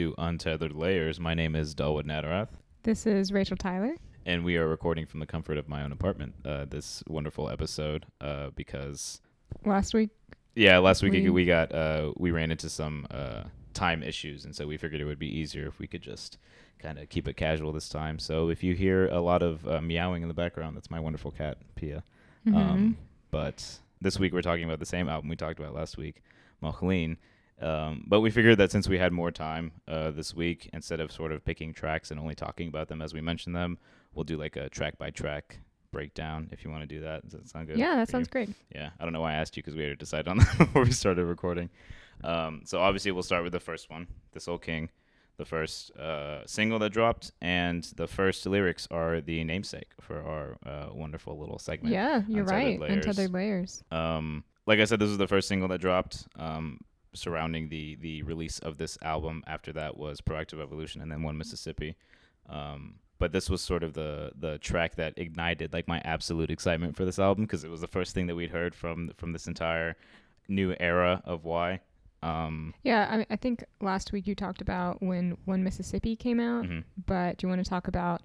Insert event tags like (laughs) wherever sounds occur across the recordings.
to Untethered Layers. My name is Dawood Nadurath, This is Rachel Tyler. and we are recording from the comfort of my own apartment. Uh, this wonderful episode uh, because Last week, yeah, last week we, We- got uh, we ran into some uh, time issues, and so we figured it would be easier if we could just kind of keep it casual this time. So if you hear a lot of uh, meowing in the background, that's my wonderful cat Pia. Mm-hmm. Um, but this week we're talking about the same album we talked about last week, Moh Lhean. Um, but we figured that since we had more time uh, this week, instead of sort of picking tracks and only talking about them as we mention them, we'll do like a track by track breakdown if you want to do that. Does that sound good? yeah, that for you? sounds great. Yeah, I don't know why I asked you because we had to decide on (laughs) that before we started recording. Um, so obviously we'll start with the first one, "This Old King," the first uh, single that dropped, and the first lyrics are the namesake for our uh, wonderful little segment. Yeah, you're Untethered right. Layers. Untethered layers. Um, like I said, this was the first single that dropped. Um, surrounding the the release of this album. After that was Proactive Evolution, and then One Mississippi. Um, but this was sort of the the track that ignited like my absolute excitement for this album because it was the first thing that we'd heard from from this entire new era of Y. Um, Yeah, I, mean, I think last week you talked about when One Mississippi came out, mhm. but do you want to talk about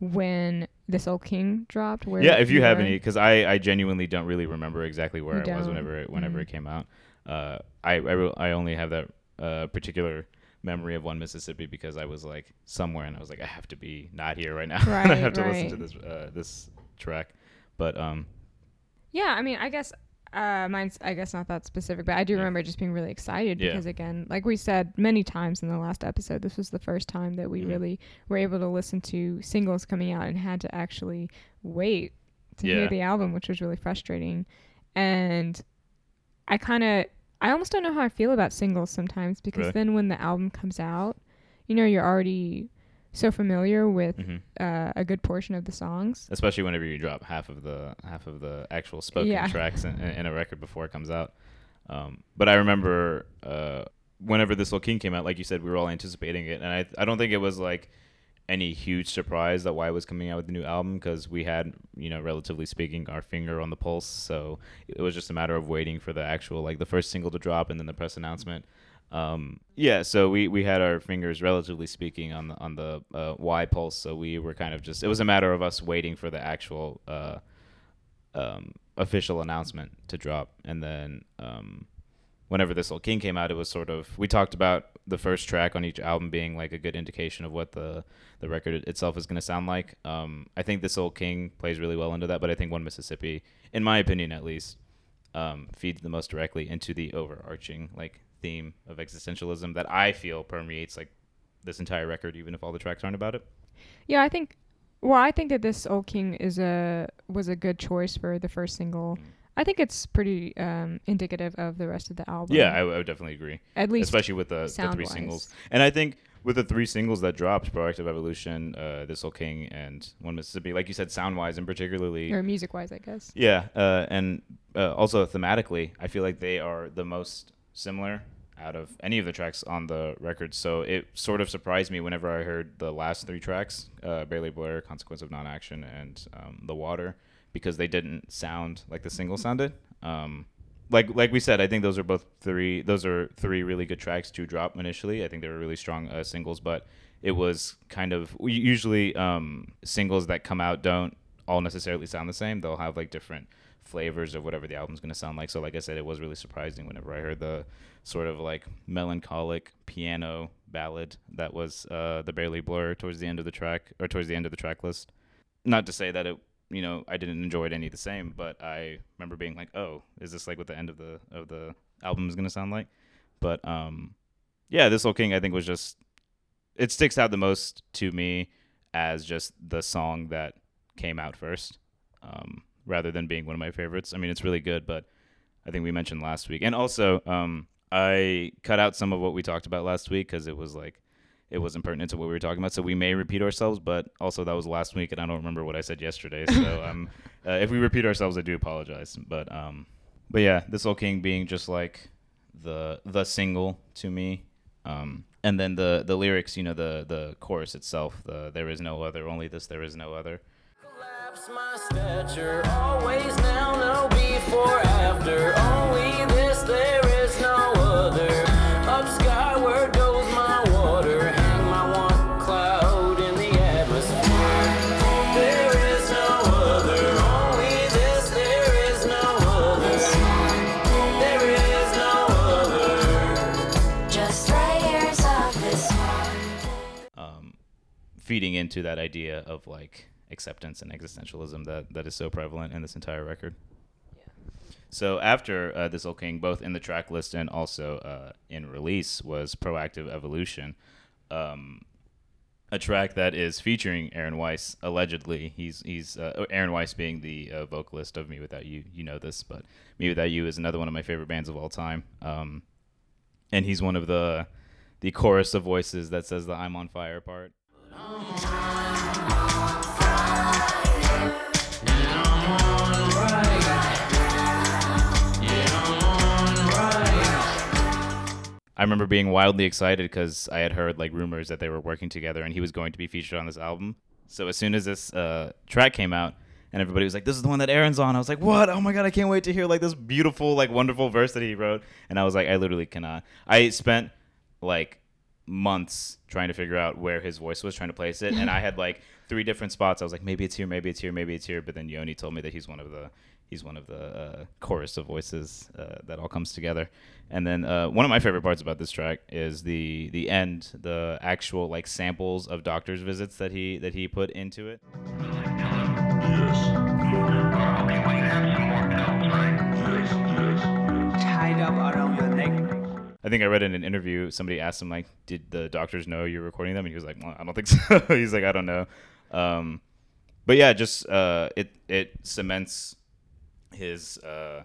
when This Old King dropped? Where Yeah, if you have were? any, because I, I genuinely don't really remember exactly where You I was don't? whenever it, whenever Mhm. it came out. Uh, I I, re- I only have that uh, particular memory of one Mississippi because I was like somewhere and I was like I have to be not here right now. Right, (laughs) I Right, have to listen to this uh, this track. But um, Yeah, I mean, I guess uh, mine's I guess not that specific, but I do Yeah. remember just being really excited Yeah. because again, like we said many times in the last episode, this was the first time that we Mhm. really were able to listen to singles coming out and had to actually wait to Yeah. hear the album, which was really frustrating. And I kind of I almost don't know how I feel about singles sometimes because Really? then when the album comes out, you know, you're already so familiar with mhm. uh, a good portion of the songs. especially whenever you drop half of the half of the actual spoken Yeah. tracks in, in a record before it comes out. Um, but I remember uh, whenever this little king came out, like you said, we were all anticipating it, and I I don't think it was like any huge surprise that Y was coming out with the new album because we had you know relatively speaking our finger on the pulse, so it was just a matter of waiting for the actual like the first single to drop and then the press announcement. Um, yeah, so we, we had our fingers, relatively speaking, on the on the uh, Y pulse. So we were kind of just it was a matter of us waiting for the actual uh, um, official announcement to drop, and then um, whenever this old king came out, it was sort of we talked about the first track on each album being like a good indication of what the the record itself is going to sound like. Um, I think this old king plays really well into that, but I think one Mississippi, in my opinion at least, um, feeds the most directly into the overarching like theme of existentialism that I feel permeates like this entire record, even if all the tracks aren't about it. Yeah, I think. Well, I think that this Old King is a was a good choice for the first single. Mm. I think it's pretty um, indicative of the rest of the album. Yeah, I, I would definitely agree, at least especially with the, the three sound-wise. singles. And I think with the three singles that dropped, Proactive Evolution, uh, This Old King, and One Mississippi, like you said, sound wise and particularly or music wise, I guess. Yeah, uh, and uh, also thematically, I feel like they are the most similar out of any of the tracks on the record. So it sort of surprised me whenever I heard the last three tracks, uh, Barely Blur, Consequence of Non-Action, and um, The Water, because they didn't sound like the single sounded. Um, like like we said, I think those are both three. Those are three really good tracks to drop initially. I think they were really strong uh, singles, but it was kind of usually um, singles that come out don't all necessarily sound the same. They'll have like different flavors of whatever the album's going to sound like. So like I said, it was really surprising whenever I heard the sort of like melancholic piano ballad that was uh, the Barely Blur towards the end of the track or towards the end of the track list. Not to say that it you know I didn't enjoy it any the same, but I remember being like, oh, is this like what the end of the of the album is going to sound like? But um, yeah, this whole King I think was just it sticks out the most to me as just the song that came out first, um, rather than being one of my favorites. I mean, it's really good, but I think we mentioned last week, and also um, I cut out some of what we talked about last week because it was like it wasn't pertinent to what we were talking about. So we may repeat ourselves, but also that was last week, and I don't remember what I said yesterday. So (laughs) um, uh, if we repeat ourselves, I do apologize. But um, but yeah, this old king being just like the the single to me. Um, and then the the lyrics, you know, the the chorus itself, the there is no other, only this, there is no other. Feeding into that idea of like acceptance and existentialism that that is so prevalent in this entire record. So after uh, this old king, both in the track list and also uh, in release, was "Proactive Evolution," um, a track that is featuring Aaron Weiss. Allegedly, he's he's uh, Aaron Weiss being the uh, vocalist of "Me Without You." You know this, but "Me Without You" is another one of my favorite bands of all time. Um, and he's one of the the chorus of voices that says the "I'm on fire" part. I remember being wildly excited because I had heard like rumors that they were working together and he was going to be featured on this album. So as soon as this uh, track came out and everybody was like, "This is the one that Aaron's on," I was like, "What? Oh my god, I can't wait to hear like this beautiful, like wonderful verse that he wrote." And I was like, I literally cannot. I spent like months trying to figure out where his voice was, trying to place it, and I had like three different spots. I was like, maybe it's here, maybe it's here, maybe it's here. But then Yoni told me that he's one of the he's one of the uh, chorus of voices uh, that all comes together. And then uh, one of my favorite parts about this track is the the end, the actual like samples of doctor's visits that he that he put into it. tied up around your neck. I think I read in an interview somebody asked him like, "Did the doctors know you're recording them?" And he was like, well, "I don't think so." (laughs) He's like, "I don't know." Um, but yeah, just uh, it it cements his uh,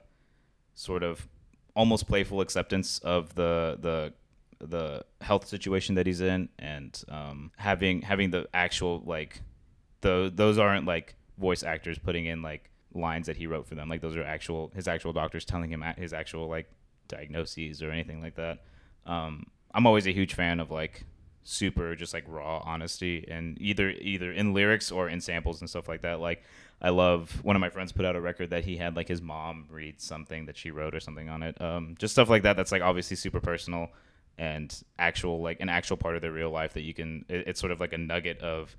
sort of almost playful acceptance of the the the health situation that he's in, and um, having having the actual like the those aren't like voice actors putting in like lines that he wrote for them. Like those are actual his actual doctors telling him his actual like diagnoses or anything like that. Um, I'm always a huge fan of like super just like raw honesty and either either in lyrics or in samples and stuff like that. Like I love one of my friends put out a record that he had like his mom read something that she wrote or something on it. Um, just stuff like that. That's like obviously super personal and actual like an actual part of their real life that you can. It, it's sort of like a nugget of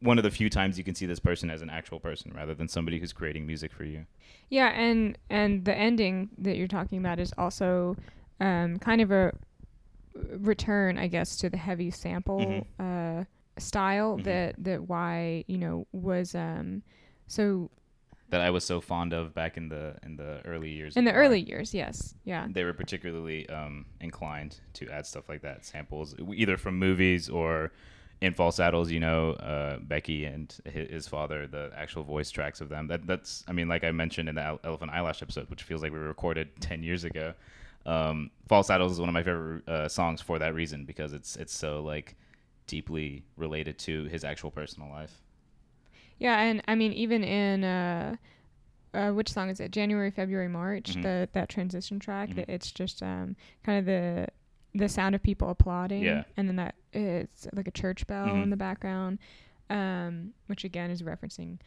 one of the few times you can see this person as an actual person rather than somebody who's creating music for you. Yeah, and and the ending that you're talking about is also um, kind of a return, I guess, to the heavy sample uh, style Mhm. that that Y you know was um, so That I was so fond of back in the in the early years. in the Why. early years. Yes, yeah, they were particularly um, inclined to add stuff like that, samples either from movies or in False Saddles. You know, uh, Becky and his, father, the actual voice tracks of them. That that's, I mean, like I mentioned in the Elephant Eyelash episode, which feels like we recorded (laughs) ten years ago. Um, False Saddles is one of my favorite uh, songs for that reason because it's it's so like deeply related to his actual personal life. yeah, and I mean even in uh, uh, which song is it? January, February, March. Mhm. The that transition track. Mhm. That it's just um, kind of the the sound of people applauding, Yeah. and then that it's like a church bell Mhm. in the background, um, which again is referencing,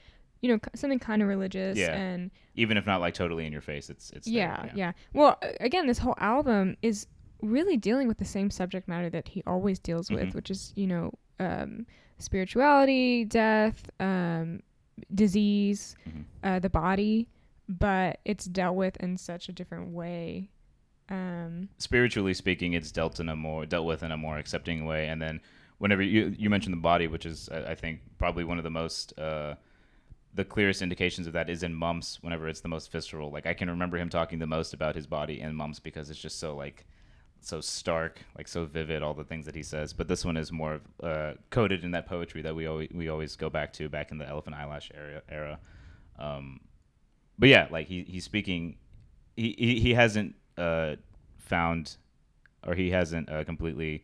you know, something kind of religious Yeah. and Even if not like totally in your face, it's it's there, yeah, yeah, Well, again, this whole album is really dealing with the same subject matter that he always deals Mhm. with, which is you know um, spirituality, death, um, disease, Mhm. uh, the body, but it's dealt with in such a different way. Um, spiritually speaking, it's dealt in a more dealt with in a more accepting way. And then whenever you you mentioned the body, which is I think probably one of the most uh, the clearest indications of that is in Mumps. Whenever it's the most visceral, like I can remember him talking the most about his body in Mumps because it's just so like so stark, like so vivid, all the things that he says. But this one is more uh, coded in that poetry that we always we always go back to back in the Elephant Eyelash era. era. Um, but yeah, like he he's speaking. He he, he hasn't uh, found, or he hasn't uh, completely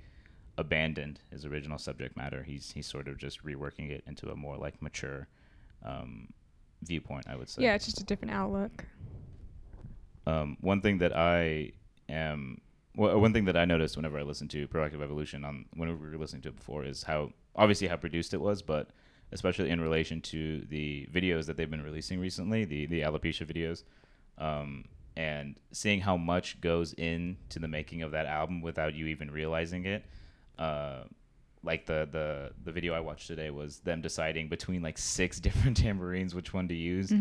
abandoned his original subject matter. He's he's sort of just reworking it into a more like mature um, viewpoint. I would say. yeah, it's just a different outlook. Um, one thing that I am, well, one thing that I noticed whenever I listened to Proactive Evolution on whenever we were listening to it before is how obviously how produced it was, but especially in relation to the videos that they've been releasing recently, the the alopecia videos, um, and seeing how much goes into the making of that album without you even realizing it. Uh, like the the the video I watched today was them deciding between like six (laughs) different tambourines which one to use,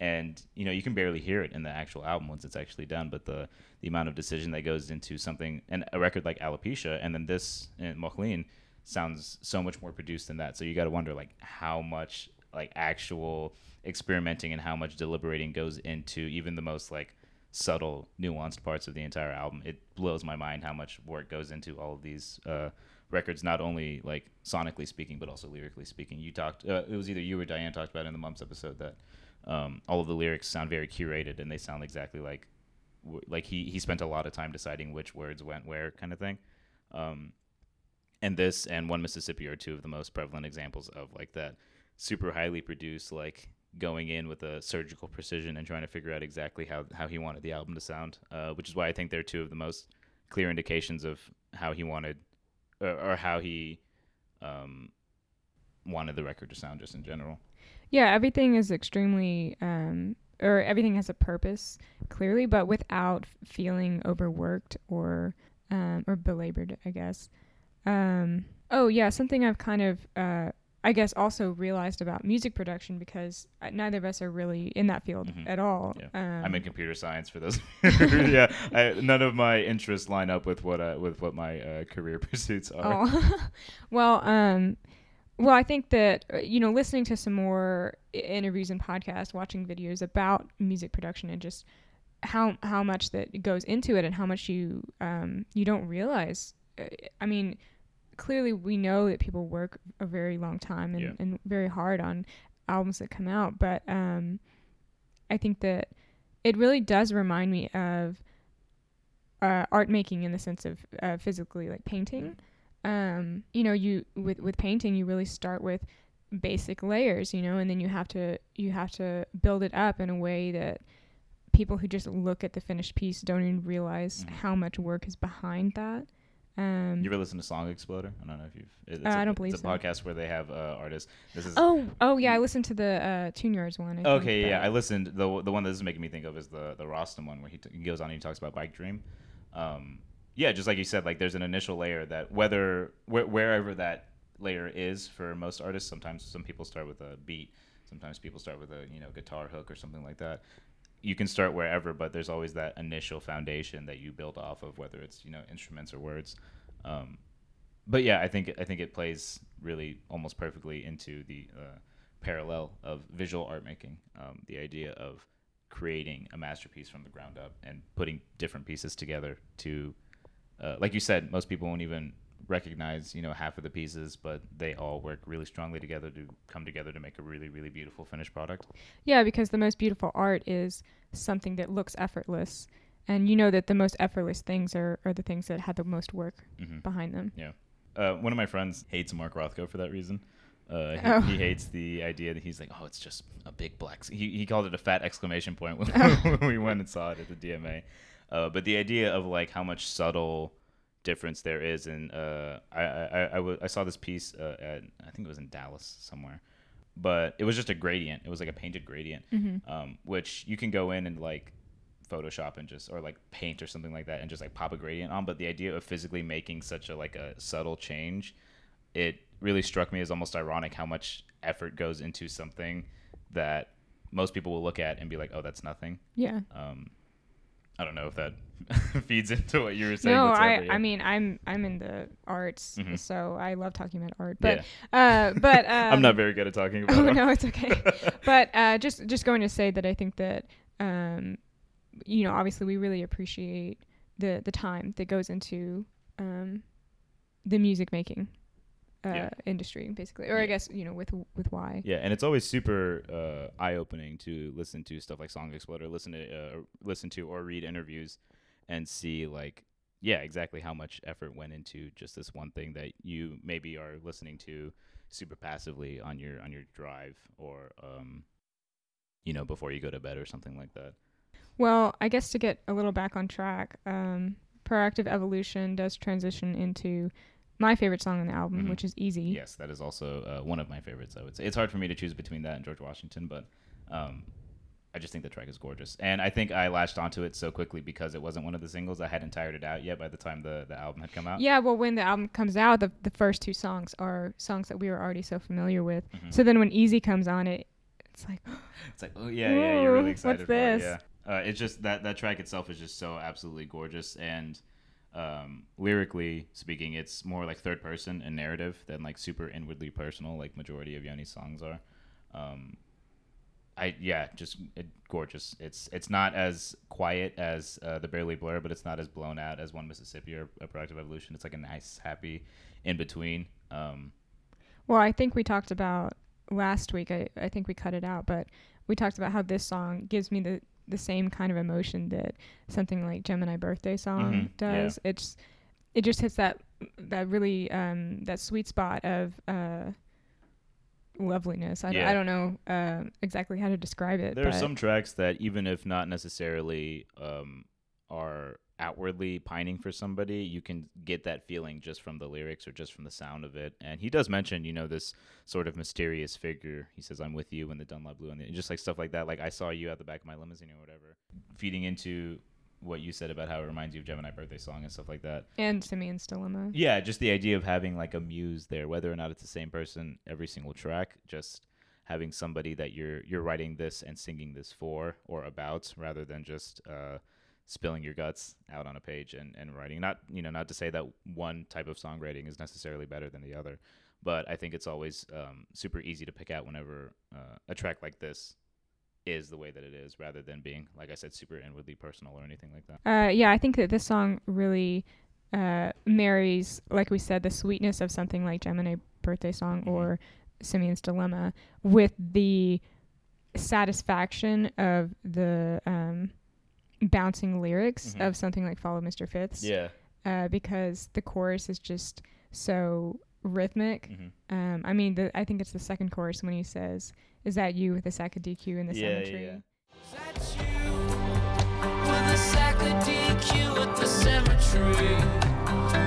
and you know you can barely hear it in the actual album once it's actually done. But the the amount of decision that goes into something and a record like Alopecia, and then this and Moh Lhean, sounds so much more produced than that. So you got to wonder like how much like actual experimenting and how much deliberating goes into even the most like subtle, nuanced parts of the entire album. It blows my mind how much work goes into all of these uh, records, not only like sonically speaking, but also lyrically speaking. You talked, uh, it was either you or Diane talked about in the Mumps episode that um, all of the lyrics sound very curated and they sound exactly like like he he spent a lot of time deciding which words went where, kind of thing. Um, and this and One Mississippi are two of the most prevalent examples of like that super highly produced like going in with a surgical precision and trying to figure out exactly how, how he wanted the album to sound, uh, which is why I think they're two of the most clear indications of how he wanted or, or how he um, wanted the record to sound just in general. Yeah, everything is extremely, um, or everything has a purpose clearly, but without feeling overworked or um, or belabored, I guess. Um, oh yeah, something I've kind of, uh, I guess, also realized about music production because uh, neither of us are really in that field Mhm. at all. Yeah. Um, I'm in computer science for those. (laughs) (laughs) yeah, I, none of my interests line up with what uh, with what my uh, career (laughs) pursuits are. Oh, well, um, well, I think that uh, you know, listening to some more interviews and podcasts, watching videos about music production, and just how how much that goes into it, and how much you um you don't realize. I mean, clearly we know that people work a very long time and, Yeah. and very hard on albums that come out, but um, I think that it really does remind me of uh, art making in the sense of uh, physically like painting. Um, you know, you with with painting, you really start with basic layers, you know, and then you have to you have to build it up in a way that people who just look at the finished piece don't even realize Mhm. how much work is behind that. Um, You ever listen to Song Exploder? I don't know if you've. It's Uh, a- I don't believe It's a so. podcast where they have uh, artists. This is oh, oh yeah, I listened to the uh, Tune Yards one. I Okay, yeah, I listened. the The one that this is making me think of is the the Rostam one, where he, t- he goes on and he talks about Bike Dream. Um, yeah, just like you said, like there's an initial layer that whether wh- wherever that layer is for most artists, sometimes some people start with a beat, sometimes people start with a you know guitar hook or something like that. You can start wherever, but there's always that initial foundation that you build off of, whether it's you know instruments or words. Um, but yeah, I think I think it plays really almost perfectly into the uh, parallel of visual art making. Um, the idea of creating a masterpiece from the ground up and putting different pieces together to, uh, like you said, most people won't even recognize you know half of the pieces, but they all work really strongly together to come together to make a really really beautiful finished product. Yeah, because the most beautiful art is something that looks effortless. And you know that the most effortless things are, are the things that had the most work hmm behind them. Yeah. Uh, one of my friends hates Mark Rothko for that reason. Uh, he, Oh. he hates the idea that he's like, oh, it's just a big black. He, he called it a fat exclamation point when, (laughs) when we went and saw it at the DMA. Uh, but the idea of like how much subtle difference there is, and uh, I, I, I, w- I saw this piece uh, at I think it was in Dallas somewhere, but it was just a gradient. It was like a painted gradient, um, which you can go in and like Photoshop and just or like paint or something like that and just like pop a gradient on. But the idea of physically making such a like a subtle change, it really struck me as almost ironic how much effort goes into something that most people will look at and be like, oh, that's nothing. Yeah. Um, I don't know if that (laughs) feeds into what you were saying. No, I. I mean I'm I'm in the arts, Mhm. so I love talking about art. But Yeah. uh, but um, (laughs) I'm not very good at talking (laughs) about Oh it. no, it's okay. but uh, just just going to say that I think that um, you know obviously we really appreciate the the time that goes into um, the music making uh, Yeah. industry basically, or Yeah. I guess you know with with why. Yeah, and it's always super uh, eye-opening to listen to stuff like Song Exploder, listen to uh, listen to or read interviews, and see like, yeah, exactly how much effort went into just this one thing that you maybe are listening to super passively on your on your drive or um, you know, before you go to bed or something like that. Well, I guess to get a little back on track, um, Proactive Evolution does transition into my favorite song on the album, Mhm. which is Easy. Yes, that is also uh, one of my favorites. I would say it's hard for me to choose between that and George Washington, but um, I just think the track is gorgeous, and I think I latched onto it so quickly because it wasn't one of the singles. I hadn't tired it out yet by the time the, the album had come out. Yeah, well, when the album comes out, the, the first two songs are songs that we were already so familiar with. Mhm. So then when Easy comes on, it it's like, (gasps) It's like, oh yeah, yeah, you're really what's excited it. this? Yeah, uh, it's just that that track itself is just so absolutely gorgeous, and um, lyrically speaking, it's more like third person and narrative than like super inwardly personal, like majority of Yoni's songs are. Um, I yeah, just it, gorgeous. It's it's not as quiet as uh, the Barely Blur, but it's not as blown out as One Mississippi or a Proactive Evolution. It's like a nice, happy in between. Um, Well, I think we talked about last week. I, I think we cut it out, but we talked about how this song gives me the the same kind of emotion that something like Gemini Birthday Song Mhm, yeah. does. It's it just hits that that really um, that sweet spot of uh, loveliness. I, d- Yeah. I don't know uh, exactly how to describe it. There are some tracks that, even if not necessarily um, are outwardly pining for somebody, you can get that feeling just from the lyrics or just from the sound of it. And he does mention, you know, this sort of mysterious figure. He says, "I'm with you" in the Dunlop Blue, and just like stuff like that. Like I saw you at the back of my limousine or whatever, feeding into what you said about how it reminds you of Gemini Birthday Song and stuff like that. and Simeon's Dilemma. Yeah, just the idea of having like a muse there, whether or not it's the same person every single track, just having somebody that you're you're writing this and singing this for or about, rather than just uh, spilling your guts out on a page and, and writing. Not you know not to say that one type of songwriting is necessarily better than the other, but I think it's always um, super easy to pick out whenever uh, a track like this is the way that it is, rather than being like I said, super inwardly personal or anything like that. Uh, yeah, I think that this song really uh, marries, like we said, the sweetness of something like Gemini Birthday Song Mhm. or Simeon's Dilemma with the satisfaction of the um, bouncing lyrics Mhm. of something like Follow Mr. Fifth's. Yeah. Uh, because the chorus is just so rhythmic. hmm Um, I mean, the, I think it's the second chorus when he says, "Is that you with the sack of DQ in the Yeah, yeah, cemetery?" yeah.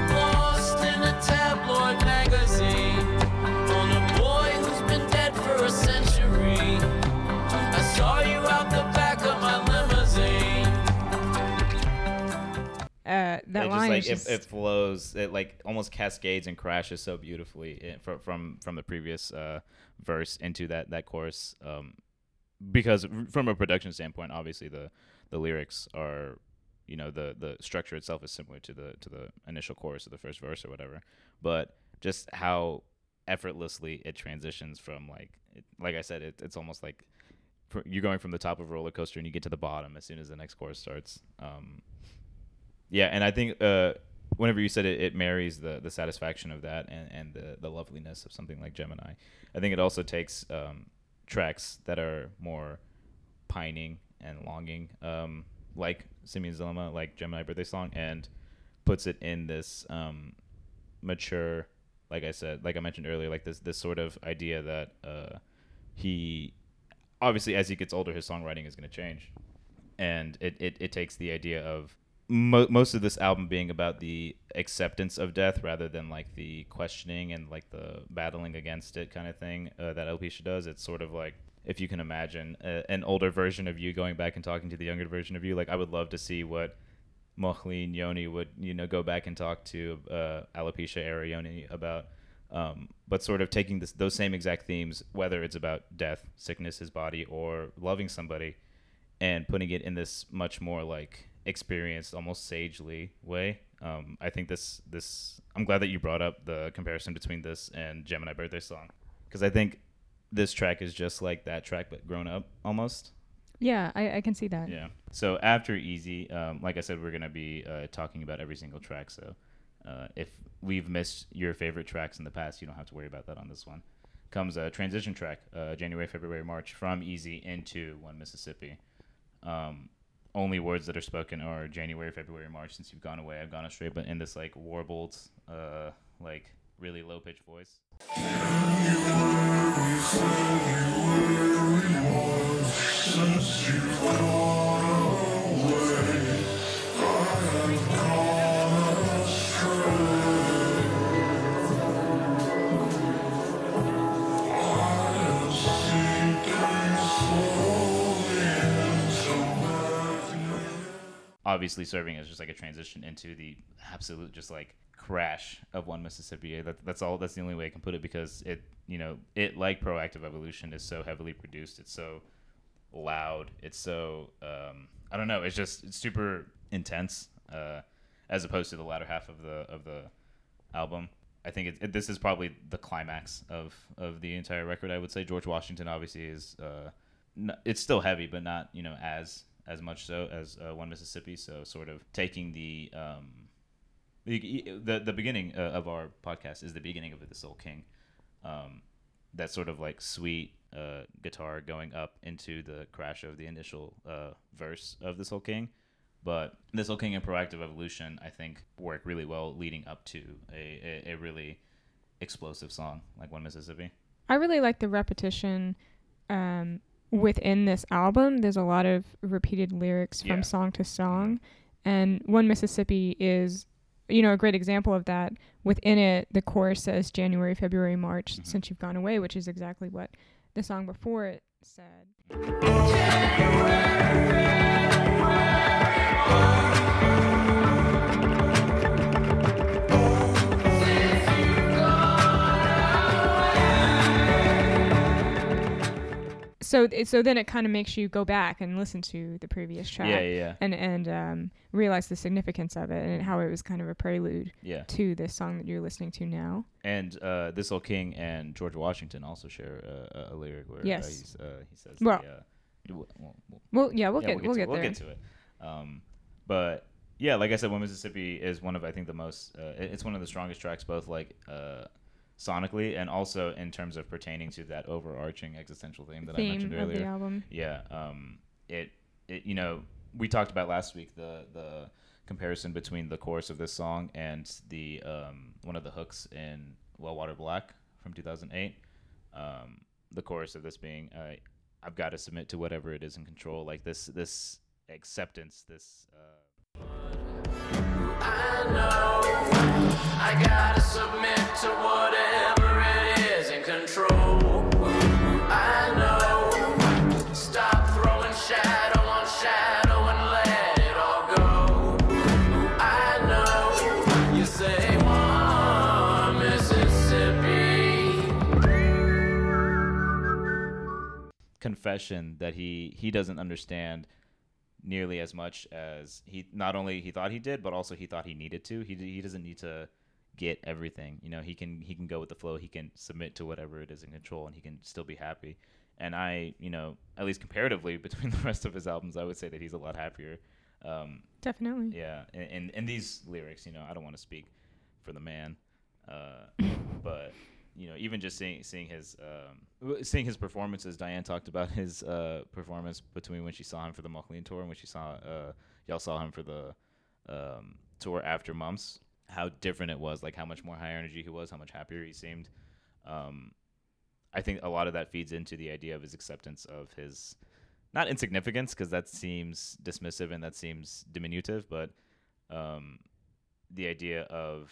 Is that it line just like just, it, it flows it like almost cascades and crashes so beautifully in, from from from the previous uh verse into that that chorus um because from a production standpoint obviously the the lyrics are you know the the structure itself is similar to the to the initial chorus of the first verse or whatever but just how effortlessly it transitions from like it, like i said it, it's almost like fr- you're going from the top of a roller coaster and you get to the bottom as soon as the next chorus starts um yeah, and I think uh, whenever you said it, it marries the the satisfaction of that and, and the the loveliness of something like Gemini. I think it also takes um, tracks that are more pining and longing, um, like Simeon's Dilemma, like Gemini Birthday Song, and puts it in this um, mature, like I said, like I mentioned earlier, like this this sort of idea that uh, he obviously as he gets older, his songwriting is going to change, and it, it, it takes the idea of mo- most of this album being about the acceptance of death rather than like the questioning and like the battling against it kind of thing uh, that Alopecia does. It's sort of like if you can imagine uh, an older version of you going back and talking to the younger version of you. Like I would love to see what Moh Lhean Yoni would you know go back and talk to uh, Alopecia era Yoni about. Um, but sort of taking this, those same exact themes, whether it's about death, sickness, his body, or loving somebody, and putting it in this much more like experienced, almost sagely way. Um, I think this this I'm glad that you brought up the comparison between this and Gemini Birthday Song because I think this track is just like that track but grown up almost. yeah, I, I can see that. Yeah. So after Easy, um, like I said, we're gonna be uh, talking about every single track. So uh, if we've missed your favorite tracks in the past, you don't have to worry about that on this one. Comes a transition track, uh, January, February, March, from Easy into One Mississippi. Um, only words that are spoken are January, February, March. Since you've gone away, I've gone astray. But in this like warbled, uh, like really low pitched voice. Obviously serving as just like a transition into the absolute just like crash of one Mississippi. That, that's all. That's the only way I can put it because it, you know, it like proactive evolution is so heavily produced. It's so loud. It's so um, I don't know. It's just it's super intense. Uh, as opposed to the latter half of the of the album. I think it, it, this is probably the climax of of the entire record. I would say George Washington obviously is uh, n- it's still heavy, but not you know as as much so as uh, One Mississippi. So sort of taking the um, the the, beginning uh, of our podcast is the beginning of the Soul King. Um, that sort of like sweet uh, guitar going up into the crash of the initial uh, verse of the Soul King. But the Soul King and Proactive Evolution, I think, work really well leading up to a, a, a really explosive song like One Mississippi. I really like the repetition um, within this album. There's a lot of repeated lyrics from Yeah. song to song, and One Mississippi is, you know, a great example of that. Within it, the chorus says January, February, March Mhm. since you've gone away, which is exactly what the song before it said. So, it- so so then it kind of makes you go back and listen to the previous track Yeah, yeah, yeah. and and um, realize the significance of it and how it was kind of a prelude yeah. to this song that you're listening to now. And uh, this old king and George Washington also share uh, a, a lyric where Yes. uh, he's, uh, he says, Well- the, uh, well, well, Well, yeah, we'll yeah, get we'll to, get we'll get to it. Um, but yeah, like I said, One Mississippi is one of I think the most. Uh, it- it's one of the strongest tracks, both like uh, sonically and also in terms of pertaining to that overarching existential theme that I Theme mentioned of the earlier. album. Yeah, um, it it you know we talked about last week the the comparison between the chorus of this song and the um, one of the hooks in Well Water Black from 2008. Um, the chorus of this being uh, I've got to submit to whatever it is in control, like this this acceptance, this. Uh, I know I gotta submit to whatever confession that he he doesn't understand nearly as much as he not only he thought he did but also he thought he needed to. He he doesn't need to get everything you know he can he can go with the flow he can submit to whatever it is in control and he can still be happy and i you know at least comparatively (laughs) between the rest of his albums i would say that he's a lot happier um Definitely. yeah and, and, in these lyrics you know i don't want to speak for the man uh (laughs) but you know, even just seeing seeing his um, seeing his performances. Diane talked about (laughs) his uh, performance between when she saw him for the Moh Lhean tour and when she saw uh, y'all saw him for the um, tour after Mumps. How different it was, like how much more high energy he was, how much happier he seemed. Um, I think a lot of that feeds into the idea of his acceptance of his not insignificance because that seems dismissive and that seems diminutive, but um, the idea of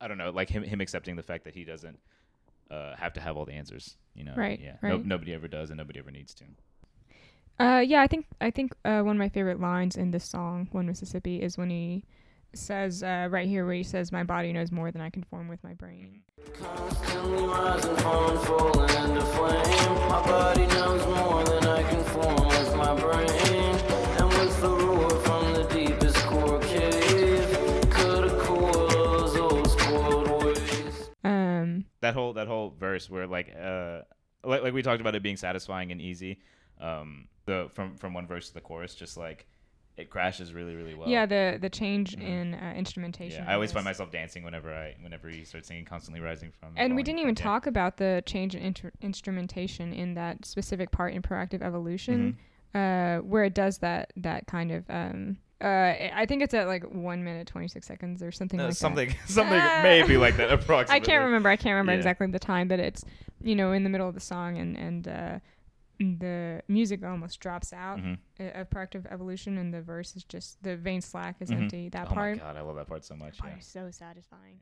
I don't know, like him him accepting the fact that he doesn't uh, have to have all the answers. You know, Right, Yeah, no, nobody ever does, and nobody ever needs to. Uh, yeah, I think I think uh, one of my favorite lines in this song, "One Mississippi," is when he says uh, right here where he says, "My body knows more than I can form with my brain." Um, That whole that whole verse where like uh like, like we talked about it being satisfying and easy. Um, the from from one verse to the chorus, just like it crashes really really well. yeah, the the change Mhm. in uh, instrumentation. Yeah, I always find myself dancing whenever I whenever he starts singing "Constantly Rising" from. And we didn't even yeah. talk about the change in inter- instrumentation in that specific part in proactive evolution, Mm-hmm. uh, where it does that that kind of. Um, uh, I think it's at like one minute twenty six seconds or something No, like that. something (laughs) something (laughs) maybe like that approximately. I can't remember. I can't remember Yeah. exactly the time, but it's you know in the middle of the song and and uh, the music almost drops out Mhm. uh, of proactive evolution, and the verse is just the vein slack is Mhm. empty. That oh part, my god, I love that part so much. part Yeah. is so satisfying.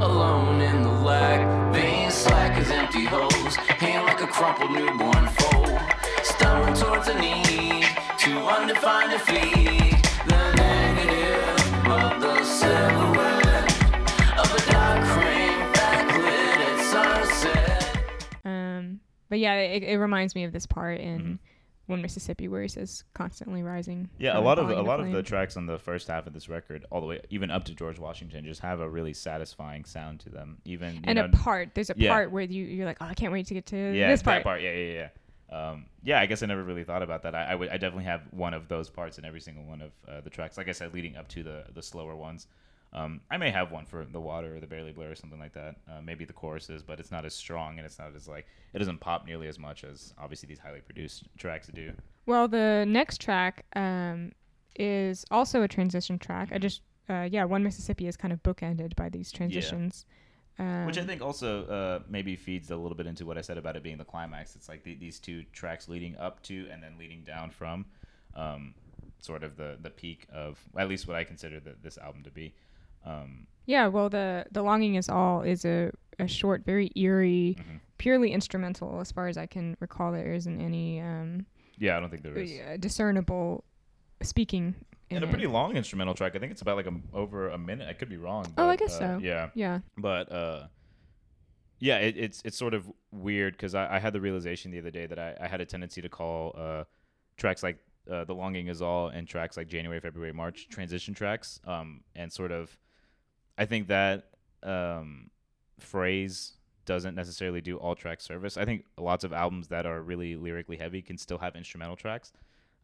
Alone in the lack, veins slack as empty holes. Hand like a crumpled newborn foal. Stumbling towards a need to undefined defeat. But yeah, it, it reminds me of this part in Mhm. One Mississippi, where he says constantly rising. Yeah, a lot of a lot of the tracks on the first half of this record, all the way even up to George Washington, just have a really satisfying sound to them. Even you and know, a part. There's a Yeah. part where you you're like, oh, I can't wait to get to yeah, this part. that part, yeah, yeah, yeah. Um, yeah, I guess I never really thought about that. I, I would, I definitely have one of those parts in every single one of uh, the tracks. Like I said, leading up to the the slower ones. Um, I may have one for the water or the barely blur or something like that. Uh, maybe the choruses, but it's not as strong and it's not as like it doesn't pop nearly as much as obviously these highly produced tracks do. Well, the next track um, is also a transition track. I just, uh, yeah, One Mississippi is kind of bookended by these transitions. Um, Which I think also uh, maybe feeds a little bit into what I said about it being the climax. It's like the, these two tracks leading up to and then leading down from, um, sort of the the peak of at least what I consider the, this album to be. Um, Yeah, well, the the longing is all is a a short, very eerie, Mhm. purely instrumental. As far as I can recall, there isn't any um, yeah, I don't think there is. uh, discernible speaking. In And a it. pretty long instrumental track. I think it's about like a, over a minute. I could be wrong. Oh, I guess uh, so. Yeah. Yeah, but uh yeah it, it's it's sort of weird because I, I had the realization the other day that I, I had a tendency to call uh tracks like uh, the longing is all and tracks like january february march transition tracks um and sort of i think that um phrase doesn't necessarily do all track service i think lots of albums that are really lyrically heavy can still have instrumental tracks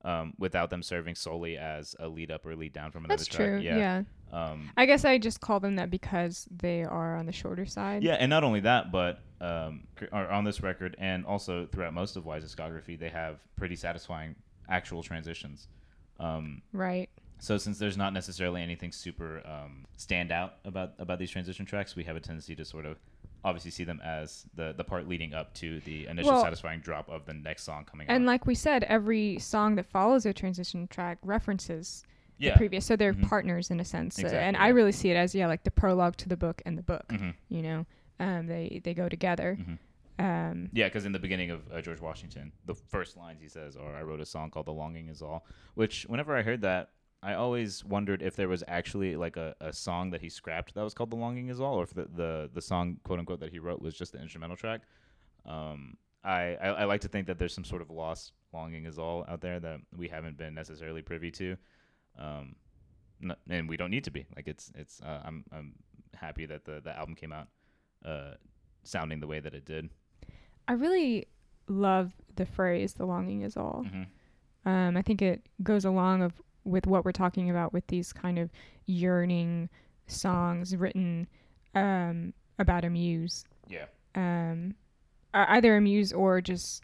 um, without them serving solely as a lead up or lead down from another that's track true. Yeah. um I guess I just call them that because they are on the shorter side. Yeah, and not only that, but um, on this record and also throughout most of Wise discography, they have pretty satisfying actual transitions. Um, Right. So since there's not necessarily anything super um, stand out about about these transition tracks, we have a tendency to sort of obviously see them as the the part leading up to the initial Well- satisfying drop of the next song coming out. And on. like we said, every song that follows a transition track references yeah. the previous, so they're Mhm. partners in a sense. Uh, and I really see it as yeah, like the prologue to the book and the book. Mhm. You know, um, they they go together. Mhm. Um, Yeah, because in the beginning of uh, George Washington, the first lines he says are, "I wrote a song called The Longing Is All," which whenever I heard that, I always wondered if there was actually like a, a song that he scrapped that was called "The Longing Is All," or if the the, the song quote unquote that he wrote was just the instrumental track. Um, I, I I like to think that there's some sort of lost "Longing Is All" out there that we haven't been necessarily privy to, um, n- and we don't need to be. Like it's it's uh, I'm I'm happy that the the album came out uh, sounding the way that it did. I really love the phrase "the longing is all." Mm-hmm. Um, I think it goes along of with what we're talking about with these kind of yearning songs written um, about a muse, Yeah. um, either a muse or just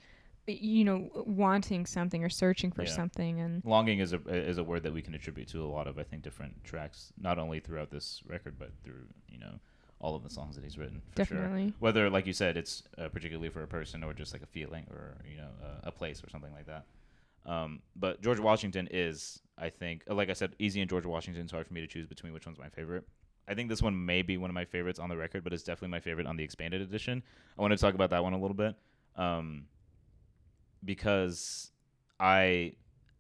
you know wanting something or searching for Yeah. something. And Longing is a is a word that we can attribute to a lot of I think different tracks, not only throughout this record but through you know all of the songs that he's written. For Sure. definitely, Whether like you said, it's uh, particularly for a person or just like a feeling or you know uh, a place or something like that. Um, but George Washington is, I think, uh, like I said, Easy and George Washington. It's hard for me to choose between which one's my favorite. I think this one may be one of my favorites on the record, but it's definitely my favorite on the expanded edition. I want to talk about that one a little bit, um, because I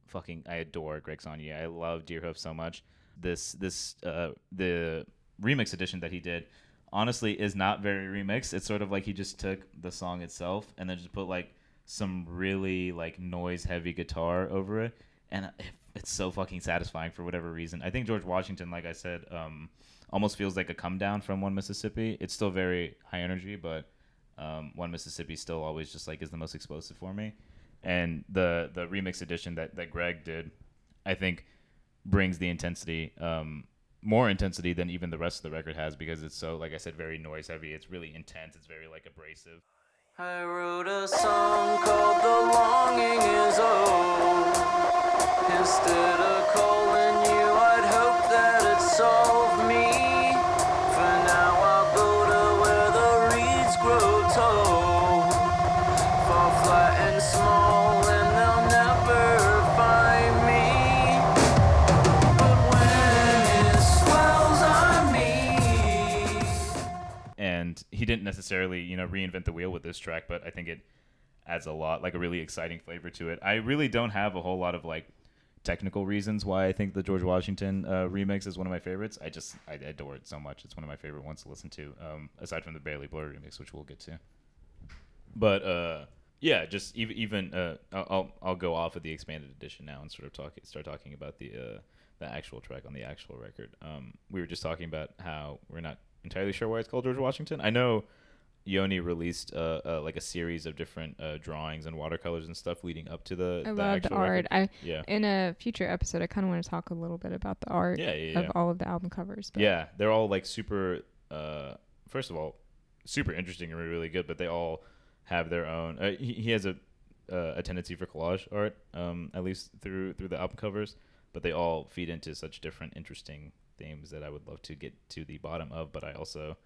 fucking I adore Greg Saunier. I love Deerhoof so much. This this uh, the remix edition that he did honestly is not very remixed. It's sort of like he just took the song itself and then just put like some really like noise heavy guitar over it, and it, it's so fucking satisfying for whatever reason. I think George Washington, like I said, um, almost feels like a come down from One Mississippi. It's still very high energy, but um, One Mississippi still always just like is the most explosive for me. And the the remix edition that that Greg did, I think, brings the intensity. Um, more intensity than even the rest of the record has because it's so like I said very noise heavy it's really intense it's very like abrasive I wrote a song called The Longing Is Old. Instead of calling you, I'd hope that it solved me. He didn't necessarily you know reinvent the wheel with this track but i think it adds a lot like a really exciting flavor to it. I really don't have a whole lot of like technical reasons why i think the george washington uh, remix is one of my favorites. I just i adore it so much. It's one of my favorite ones to listen to um, aside from the barely blur remix which we'll get to. But uh Yeah, just even even uh, I'll I'll- I'll go off of the expanded edition now and sort of talk start talking about the uh, the actual track on the actual record. Um, we were just talking about how we're not entirely sure why it's called George Washington. I know Yoni released uh, uh, like a series of different uh, drawings and watercolors and stuff leading up to the, I the love the actual art. record. I Yeah. in a future episode, I kind of want to talk a little bit about the art Yeah, yeah, of all of the album covers. But Yeah, they're all like super. Uh, first of all, super interesting and really, really good. But they all have their own. Uh, he, he has a uh, a tendency for collage art, um, at least through through the album covers. But they all feed into such different, interesting themes that I would love to get to the bottom of. But I also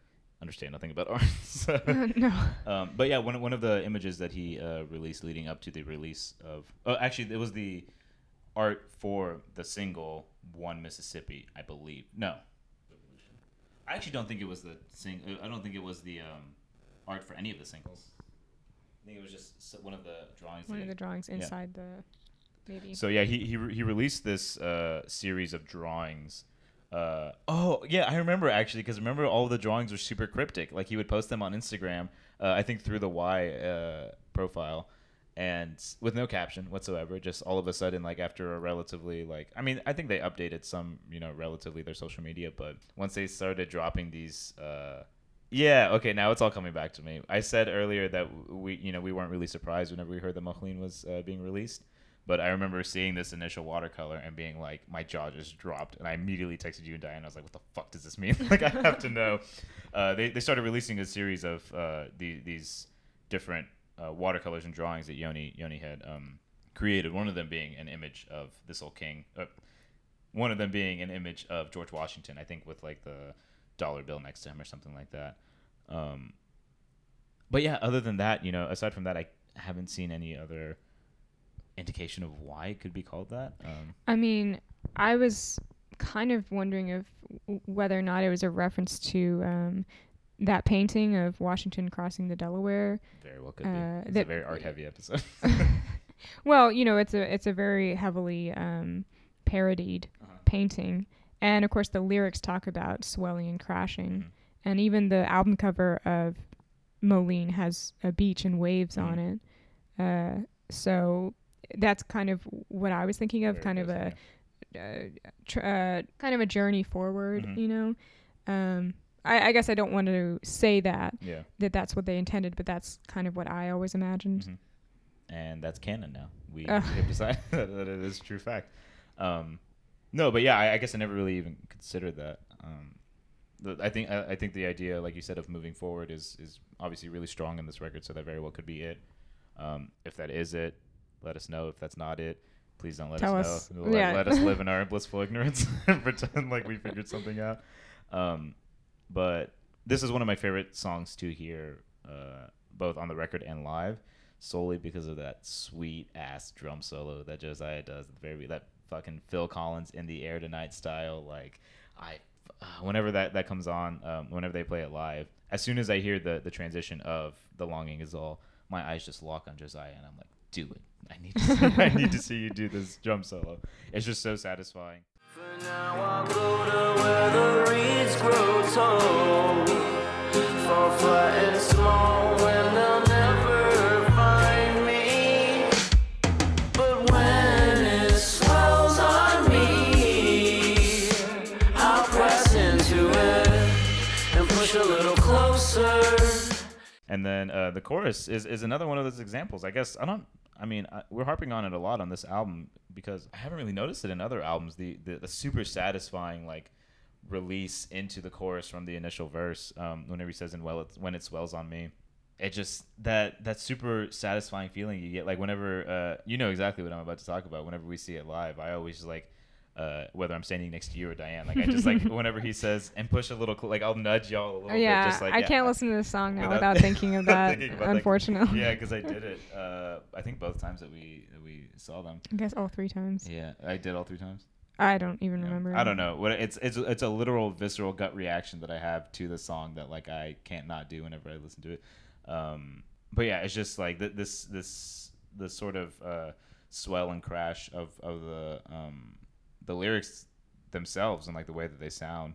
understand nothing about (laughs) art. so. (laughs) no. Um, but yeah, one one of the images that he uh, released leading up to the release of oh, actually it was the art for the single "One Mississippi," I believe. No, I actually don't think it was the sing. uh, I don't think it was the um, art for any of the singles. I think it was just one of the drawings. One of he- the drawings yeah. inside the maybe. so yeah, he he, re- he released this uh, series of drawings. Uh, oh yeah, I remember actually because remember all the drawings were super cryptic. Like he would post them on Instagram. Uh, I think through the Y uh, profile, and with no caption whatsoever. Just all of a sudden, like after a relatively like I mean I think they updated some you know relatively their social media, but once they started dropping these. Uh, yeah, okay, now it's all coming back to me. I said earlier that we, you know, we weren't really surprised whenever we heard that Moh Lhean was uh, being released. But I remember seeing this initial watercolor and being like, my jaw just dropped, and I immediately texted you and Diane. I was like, "What the fuck does this mean? (laughs) like, I have to know." (laughs) Uh, they they started releasing a series of uh, the, these different uh, watercolors and drawings that Yoni Yoni had um, created. One of them being an image of this old king. Uh, one of them being an image of George Washington, I think, with like the dollar bill next to him or something like that. Um, but yeah, other than that, you know, aside from that, I haven't seen any other indication of why it could be called that. Um, I mean, I was kind of wondering if whether or not it was a reference to um, that painting of Washington crossing the Delaware. very well could be. Uh, it's a very art heavy episode. (laughs) (laughs) Well, you know, it's a it's a very heavily um, parodied Uh-huh. painting, and of course the lyrics talk about swelling and crashing, Mhm. and even the album cover of Moh Lhean has a beach and waves on Mhm. it. Uh, so that's kind of what I was thinking of, Very kind of close, a yeah. uh, tr- uh, kind of a journey forward, Mhm. you know. Um, I, I guess I don't want to say that yeah. that that's what they intended, but that's kind of what I always imagined. Mhm. And that's canon now. We Ugh. have decided (laughs) that it is true fact. Um, no, but yeah, I, I guess I never really even considered that. Um, the, I think I, I think the idea, like you said, of moving forward is is obviously really strong in this record. So that very well could be it. Um, if that is it, let us know. If that's not it, please don't let Tell us, us. know. Let, Yeah. let us live in (laughs) our blissful ignorance and (laughs) pretend like we figured something out. Um, but this is one of my favorite songs to hear, uh, both on the record and live, solely because of that sweet ass drum solo that Josiah does. at the Very that fucking Phil Collins in the air tonight style. Like I, uh, whenever that that comes on, um, whenever they play it live, as soon as I hear the the transition of the longing is all, my eyes just lock on Josiah, and I'm like, do it. I need to (laughs) see, I need to see you do this drum solo. It's just so satisfying. For now I'll go to where the reeds grow tall Fall flat and small and they'll never find me But when it swells on me I'll press into it and push a little closer And then uh, the chorus is, is another one of those examples. I guess I don't. I mean, I, we're harping on it a lot on this album because I haven't really noticed it in other albums. The the, the super satisfying like release into the chorus from the initial verse. Um, whenever he says, "And well, it's when it swells on me," it just that that super satisfying feeling you get. Like whenever uh, you know exactly what I'm about to talk about. Whenever we see it live, I always like. Uh, whether I'm standing next to you or Diane, like I just like (laughs) whenever he says and push a little, cl- like I'll nudge y'all a little bit. yeah, Just like, I yeah, can't listen to this song now without- without, (laughs) thinking of that. thinking about unfortunately, Yeah, because I did it. Uh, I think both times that we that we saw them. I guess all three times. Yeah, I did all three times. I don't even Yeah. remember. I don't know. What it's it's it's a literal visceral gut reaction that I have to the song that like I can't not do whenever I listen to it. Um, but yeah, it's just like th- this this this sort of uh, swell and crash of of the um, the lyrics themselves and like the way that they sound.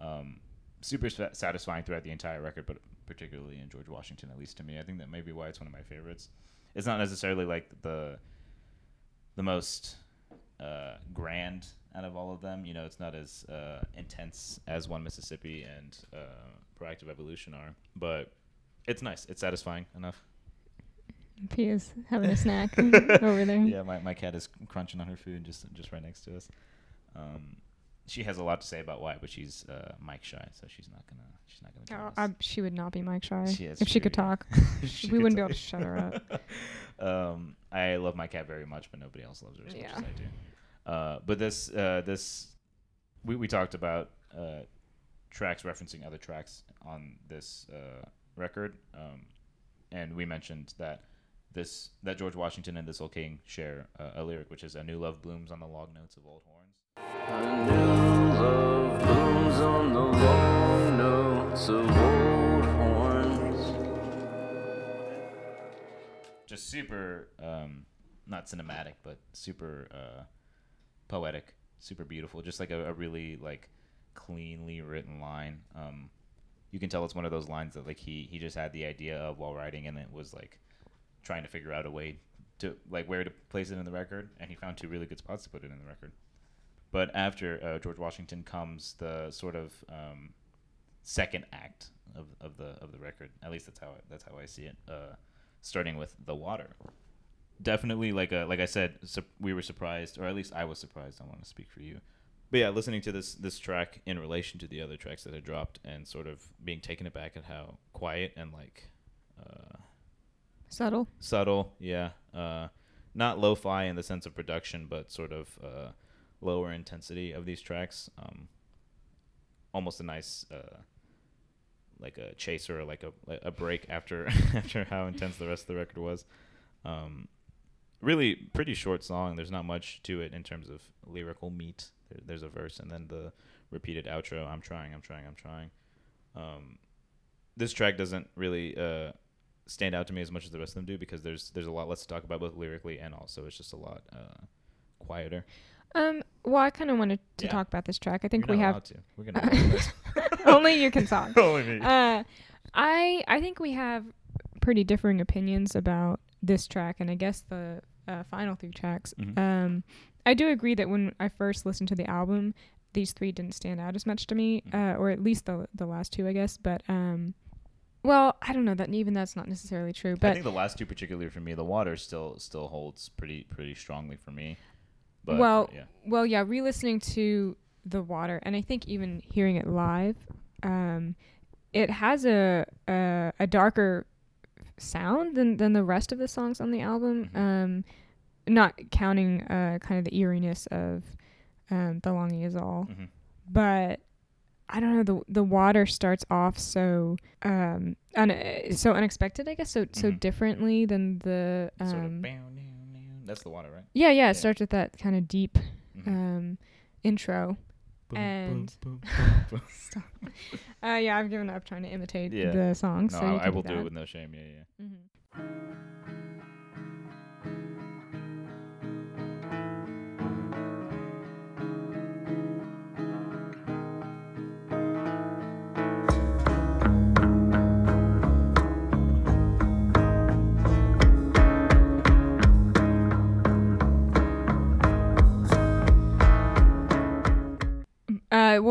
Um, super sa- satisfying throughout the entire record, but particularly in George Washington, at least to me. I think that may be why it's one of my favorites. It's not necessarily like the the most uh, grand out of all of them. You know, it's not as uh, intense as One Mississippi and uh, Proactive Evolution are, but it's nice. It's satisfying enough. (laughs) Pia's having a snack (laughs) over there. Yeah, my, my cat is crunching on her food just just right next to us. Um, she has a lot to say about why, but she's uh, mic shy, so she's not gonna she's not gonna. Oh, us. I, she would not be mic shy She is if she could talk. (laughs) She we could wouldn't be able to shut her up. um, I love my cat very much, but nobody else loves her as Yeah. much as I do. Uh, but this uh, this we we talked about uh, tracks referencing other tracks on this uh, record, um, and we mentioned that this that George Washington and This Old King share uh, a lyric, which is "A new love blooms on the log notes of old horns." A new love blooms on the long notes of old horns. just super um not cinematic but super uh poetic super beautiful just like a, a really like cleanly written line um you can tell it's one of those lines that like he he just had the idea of while writing and it was like trying to figure out a way to like where to place it in the record and he found two really good spots to put it in the record. But after uh, george washington comes the sort of um second act of, of the of the record at least that's how I, that's how i see it uh starting with the water. Definitely like a like i said su- we were surprised or at least i was surprised i want to speak for you. But yeah listening to this this track in relation to the other tracks that had dropped and sort of being taken aback at how quiet and like uh Subtle. subtle yeah. Uh not lo-fi in the sense of production but sort of uh lower intensity of these tracks. Um almost a nice uh like a chaser like a a break after (laughs) after how intense the rest of the record was. Um really pretty short song. There's not much to it in terms of lyrical meat. There, there's a verse and then the repeated outro. I'm trying i'm trying i'm trying. Um this track doesn't really uh stand out to me as much as the rest of them do because there's there's a lot less to talk about both lyrically and also it's just a lot uh, quieter. Um. Well, I kind of wanted to Yeah. talk about this track. I think we have to. We're gonna (laughs) only you can talk. (laughs) Only me. Uh, I I think we have pretty differing opinions about this track, and I guess the uh, final three tracks. Mhm. Um, I do agree that when I first listened to the album, these three didn't stand out as much to me, Mhm. uh, or at least the the last two, I guess. But um, well, I don't know that even that's not necessarily true. but I think the last two, particularly for me, the water still still holds pretty pretty strongly for me. But well, yeah, well, yeah, re-listening to the water, and I think even hearing it live, um, it has a a, a darker sound than than the rest of the songs on the album. Mhm. Um, not counting uh kind of the eeriness of um, the longing is all, Mhm. but I don't know the the water starts off so um un- so unexpected I guess so so Mhm. differently than the um sort of. bam, bam, bam. That's the water, right? yeah yeah it starts with that kind of deep Mhm. um intro Boom, and- boom, boom, (laughs) boom, boom. Stop. uh, yeah, I've given up trying to imitate Yeah. the song. No, so I, I will do that. it with no shame. Yeah, yeah. Mhm.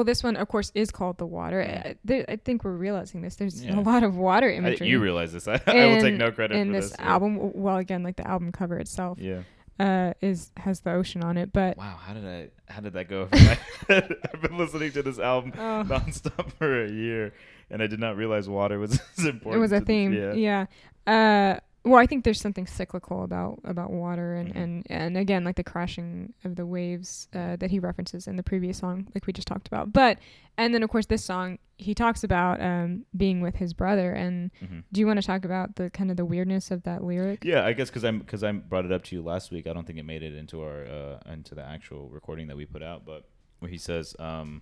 Well, this one, of course, is called "The Water." Uh, there, I think we're realizing this. There's Yeah. a lot of water I, imagery. you realize this? I, (laughs) I will take no credit in this, this. yeah. album. Well, again, like the album cover itself Yeah. uh, is has the ocean on it, but Wow. How did I? How did that go over my head? I've been listening to this album (laughs) Oh. nonstop for a year, and I did not realize water was (laughs) as important. it was a this- theme. Yeah. Yeah. Uh, well, I think there's something cyclical about about water and Mhm. and and again like the crashing of the waves uh, that he references in the previous song, like we just talked about. But and then of course this song he talks about um, being with his brother. And Mhm. do you want to talk about the kind of the weirdness of that lyric? Yeah, I guess because I'm because I brought it up to you last week. I don't think it made it into our uh, into the actual recording that we put out, but where he says, um,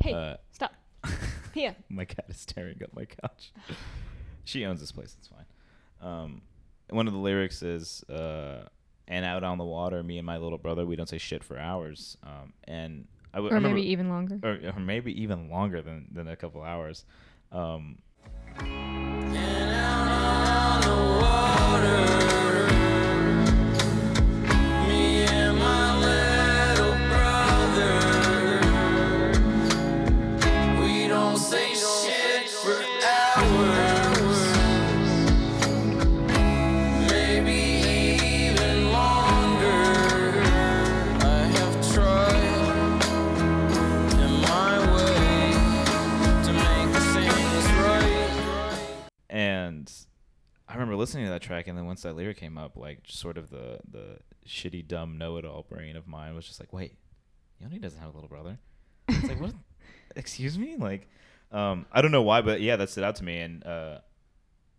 Hey, uh, stop. (laughs) Here. my cat is staring at my couch. (laughs) she owns this place. It's fine. Um, one of the lyrics is, uh, "And out on the water, me and my little brother, we don't say shit for hours." Um, and I would Or remember, maybe even longer. or, or maybe even longer than than a couple hours. Um, I remember listening to that track, and then once that lyric came up, like sort of the the shitty dumb know-it-all brain of mine was just like, wait, Yoni doesn't have a little brother. It's like what? (laughs) Excuse me, like, um, I don't know why, but yeah, that stood out to me, and uh,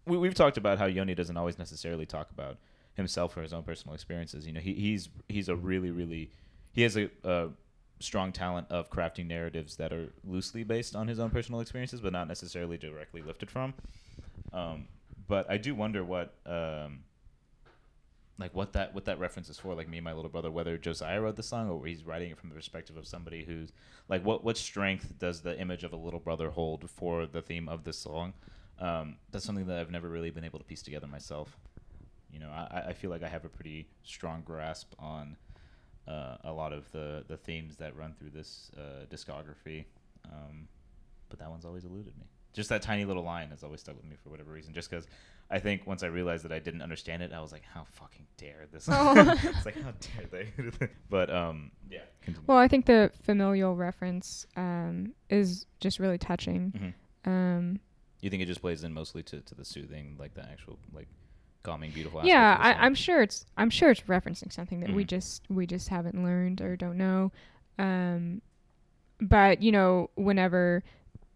we we've talked about how Yoni doesn't always necessarily talk about himself or his own personal experiences. You know, he, he's he's a really really he has a, a strong talent of crafting narratives that are loosely based on his own personal experiences, but not necessarily directly lifted from. Um, but I do wonder what um, like what that what that reference is for. Like me and my little brother, whether Josiah wrote the song or he's writing it from the perspective of somebody who's like what what strength does the image of a little brother hold for the theme of this song? Um, that's something that I've never really been able to piece together myself. You know, I, I feel like I have a pretty strong grasp on uh, a lot of the, the themes that run through this uh, discography, um, but that one's always eluded me. Just that tiny little line has always stuck with me for whatever reason. Just because I think once I realized that I didn't understand it, I was like, "How fucking dare this?" Oh. (laughs) it's like, "How dare they?" (laughs) but um, yeah. Continue. Well, I think the familial reference um, is just really touching. Mhm. Um, You think it just plays in mostly to, to the soothing, like the actual like calming, beautiful. yeah, aspect of I, I'm sure it's I'm sure it's referencing something that we Mhm. just we just haven't learned or don't know. Um, but you know, whenever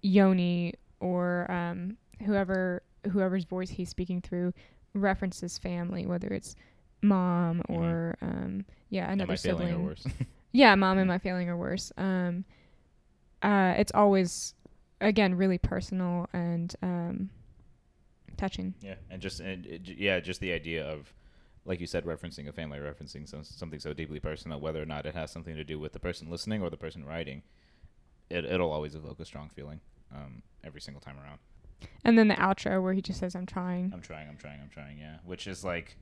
Yoni or um, whoever whoever's voice he's speaking through references family, whether it's mom Mhm. or um, yeah another sibling, or worse? (laughs) yeah, mom and my failing or worse. Um, uh, it's always again really personal and um, touching. Yeah, and just and it, yeah, just the idea of, like you said, referencing a family, referencing some, something so deeply personal, whether or not it has something to do with the person listening or the person writing, it it'll always evoke a strong feeling, um, every single time around. And then the outro where he just says, "I'm trying." I'm trying, I'm trying, I'm trying. Yeah, which is like,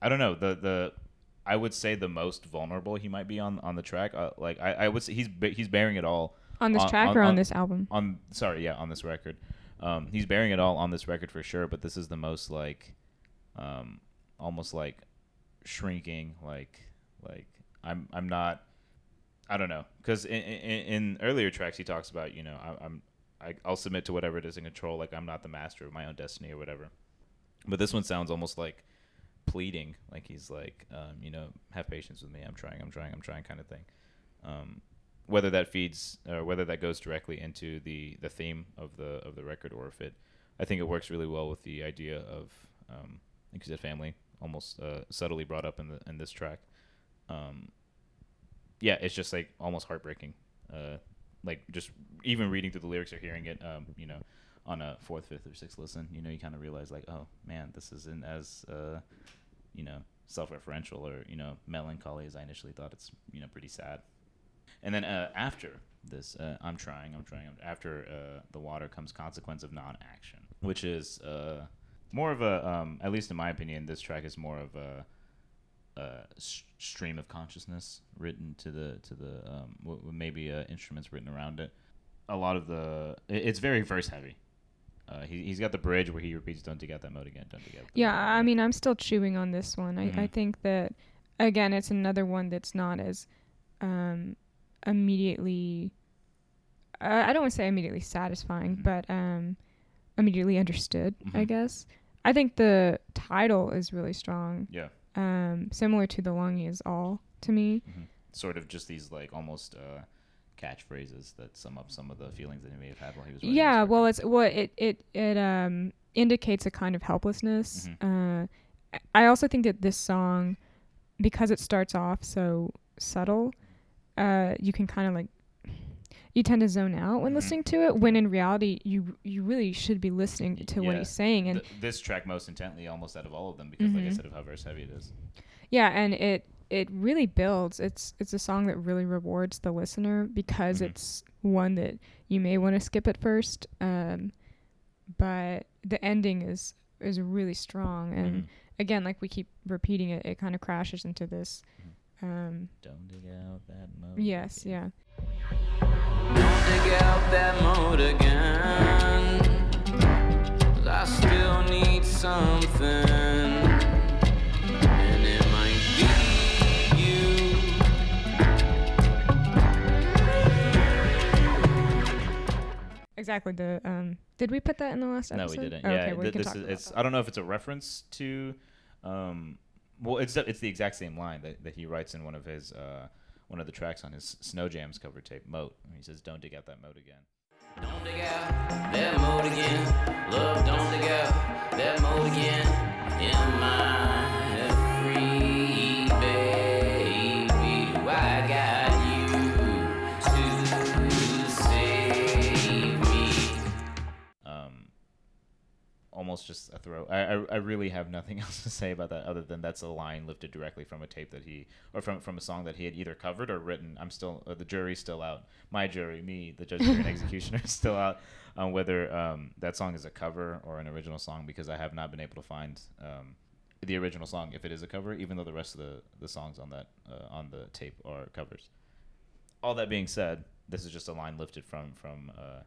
I don't know the the. I would say the most vulnerable he might be on on the track. Uh, like I, I would say he's he's bearing it all On this On- track on- or on, on- this album? on sorry yeah on this record. Um he's bearing it all on this record for sure but this is the most like um almost like shrinking like like i'm i'm not i don't know. Because in, in, in earlier tracks he talks about you know I, i'm I, i'll submit to whatever it is in control like i'm not the master of my own destiny or whatever. But this one sounds almost like pleading like he's like um, you know have patience with me. I'm trying i'm trying i'm trying kind of thing. Um, whether that feeds or whether that goes directly into the the theme of the of the record or if it I think it works really well with the idea of um, like you said family almost uh, subtly brought up in the in this track. Um, yeah it's just like almost heartbreaking. Uh, like just even reading through the lyrics or hearing it um, you know on a fourth fifth or sixth listen you know you kind of realize like oh man this isn't as uh, you know self-referential or you know melancholy as I initially thought. It's you know pretty sad and then uh, after this, uh, I'm trying, I'm trying. After uh, the water comes consequence of non-action, which is uh, more of a, um, at least in my opinion, this track is more of a stream of consciousness written to the to the um, w- maybe uh, instruments written around it. A lot of the, it's very verse heavy. Uh, he, he's got the bridge where he repeats, "Don't you get that mode again? Don't get?" that Yeah, mode I mean, I'm still chewing on this one. I, I Mhm. think that again, it's another one that's not as um, immediately. Uh, I don't want to say immediately satisfying, Mhm. but um, immediately understood. I Mhm. guess. I think the title is really strong. yeah, Um, similar to the longing is all to me. hmm sort of just these like almost uh, catchphrases that sum up some of the feelings that he may have had while he was writing. Yeah, well, it's what it it it um indicates a kind of helplessness. Mm-hmm. Uh, I- I also think that this song, because it starts off so subtle, uh, you can kind of like, you tend to zone out when Mhm. listening to it. When in reality, you you really should be listening to what he's saying. And Th- this track most intently, almost out of all of them, because like I Mhm. said, of how verse heavy it is. Yeah, and it it really builds. It's it's a song that really rewards the listener because Mhm. it's one that you may want to skip at first, um, but the ending is is really strong. And Mhm. again, like we keep repeating it, it kind of crashes into this. Um, Don't dig out that mode. yes, yeah. Don't dig out that mode again. 'Cause I still need something. And it might be you. Exactly. The um, did we put that in the last episode? No, we didn't. Oh, yeah, okay, well, we th- can this talk is. about It's. that. I don't know if it's a reference to. Um, well, it's it's the exact same line that, that he writes in one of his uh, one of the tracks on his Snow Jams cover tape, "Moat." He says, "Don't dig out that moat again." Don't dig out that mode again. Love, don't dig out that mode again. Am I almost just a throw. I, I I really have nothing (laughs) else to say about that other than that's a line lifted directly from a tape that he or from from a song that he had either covered or written. I'm still uh, the jury's still out. My jury, me, the judge, jury, and (laughs) executioner, is still out on whether um, that song is a cover or an original song because I have not been able to find. Um, the original song, if it is a cover, even though the rest of the, the songs on that uh, on the tape are covers. All that being said, this is just a line lifted from from uh,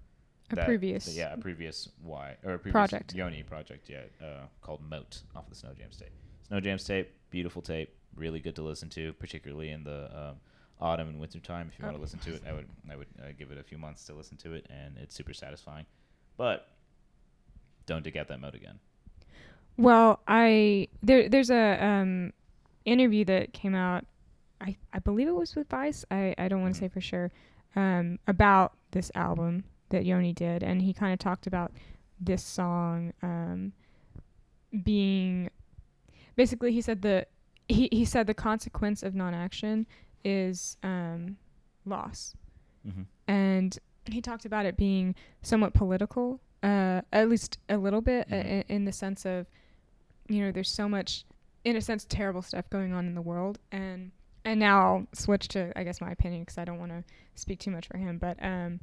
A that- previous yeah a previous Y or a previous project. Yoni project yeah uh, called Moat off of the Snow Jams tape. Snow Jams tape, beautiful tape, really good to listen to, particularly in the um, autumn and winter time. If you want Oh. to listen to it, I would I would uh, give it a few months to listen to it, and it's super satisfying. But don't dig out that moat again. Well, I there there's a um interview that came out. I I believe it was with Vice. I I don't want to say for sure. Um, about this album that Yoni did, and he kind of talked about this song um being basically he said the he he said the consequence of non-action is um loss Mm-hmm. and he talked about it being somewhat political, uh, at least a little bit, uh, Mhm. in, in the sense of, you know, there's so much, in a sense, terrible stuff going on in the world, and and now I'll switch to, I guess, my opinion because I don't want to speak too much for him, but um,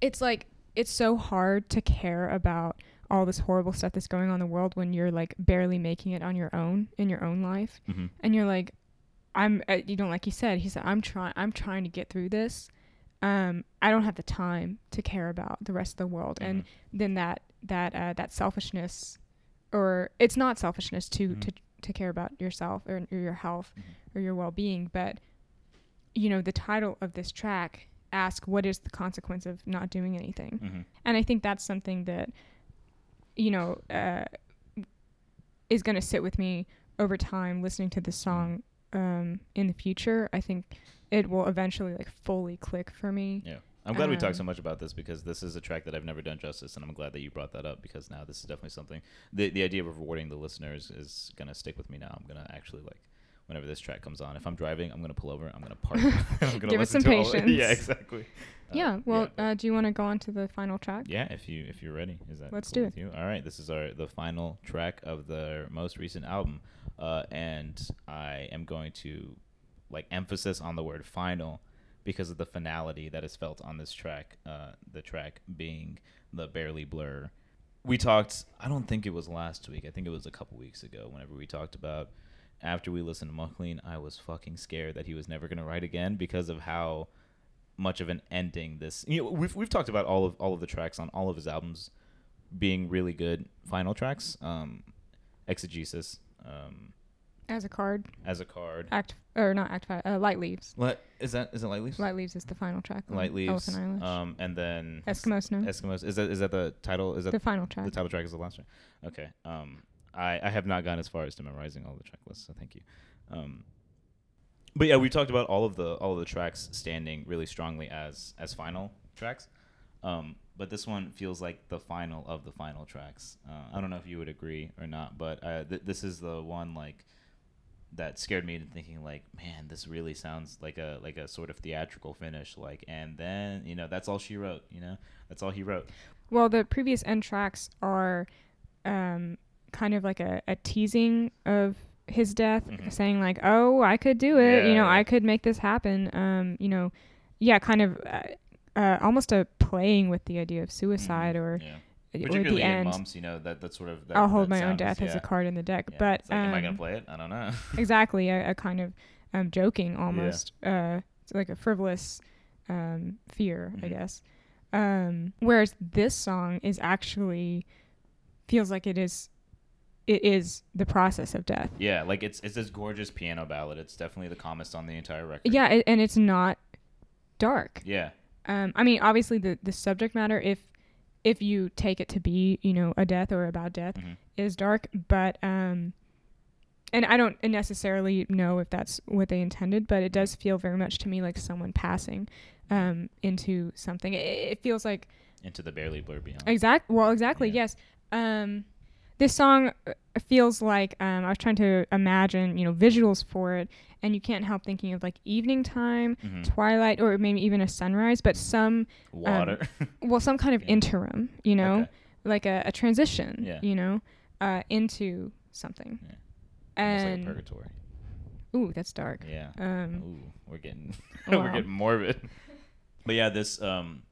it's like it's so hard to care about all this horrible stuff that's going on in the world when you're like barely making it on your own in your own life Mm-hmm. and you're like i'm uh, you know like he said he said i'm trying i'm trying to get through this um i don't have the time to care about the rest of the world and then that that uh, that selfishness or it's not selfishness to Mhm. to to care about yourself or, or your health Mhm. or your well-being but you know the title of this track ask what is the consequence of not doing anything Mm-hmm. and I think that's something that you know uh, is going to sit with me over time listening to this song um, in the future. I think it will eventually like fully click for me. Yeah. I'm glad we talked so Um, much about this because this is a track that I've never done justice, and I'm glad that you brought that up because now this is definitely something. The the idea of rewarding the listeners is gonna stick with me now. I'm gonna actually like whenever this track comes on. If I'm driving, I'm gonna pull over. I'm gonna park. (laughs) (laughs) I'm gonna Give it listen (laughs) some patience. yeah, exactly. Uh, yeah. Well, yeah. Uh, do you want to go on to the final track? Yeah, if you if you're ready, is that Let's cool do with you? All right, this is our the final track of the most recent album, uh, and I am going to like emphasis on the word final because of the finality that is felt on this track. Uh, the track being the barely blur. We talked. I don't think it was last week. I think it was a couple weeks ago. Whenever we talked about after we listened to Moh Lhean, I was fucking scared that he was never gonna write again because of how much of an ending this. You know, we've we've talked about all of all of the tracks on all of his albums being really good final tracks. Um, Exegesis, um, As a card, as a card. act or not act five. Uh, Light leaves. What is that? Is it Light Leaves? Light leaves is the final track. Light Leaves. Elephant Eyelash. Um, and then Eskimo Snow. Eskimos. Is that is that the title? Is that the final track. the title track is the last track? Okay. Um, I I have not gone as far as to memorizing all the track lists, so thank you. Um, but yeah, we talked about all of the all of the tracks standing really strongly as as final tracks. Um, but this one feels like the final of the final tracks. Uh, I don't know if you would agree or not, but uh, th- this is the one like that scared me into thinking like, man, this really sounds like a like a sort of theatrical finish. Like, and then you know that's all she wrote. You know, that's all he wrote. Well, the previous end tracks are um, kind of like a, a teasing of his death, Mhm. saying like, "Oh, I could do it. you know, I could make this happen." Um, you know, yeah, kind of uh, uh, almost a playing with the idea of suicide Mhm. or yeah. or at the end. mumps, you know that that's sort of. That, I'll hold that my own death as a card in the deck, Yeah. but like, am I um, gonna play it? I don't know. (laughs) exactly a, a kind of um, joking almost uh, it's like a frivolous um, fear i Mhm. guess um, whereas this song is actually feels like it is it is the process of death yeah, like it's it's this gorgeous piano ballad. It's definitely the calmest on the entire record. yeah it, and it's not dark Yeah. um, i mean obviously the, the subject matter if if you take it to be you know a death or about death Mhm. is dark but um and i don't necessarily know if that's what they intended but it does feel very much to me like someone passing um into something it, it feels like Into the barely blur beyond. exact well exactly Yeah. yes um this song uh, feels like um i was trying to imagine you know visuals for it and you can't help thinking of like evening time Mhm. twilight or maybe even a sunrise but some Water. (laughs) well some kind of Yeah. interim you know Okay. like a, a transition Yeah. you know uh into something Yeah. Almost like purgatory. ooh that's dark Yeah. um Ooh, we're getting (laughs) we're getting morbid. (laughs) But yeah, this um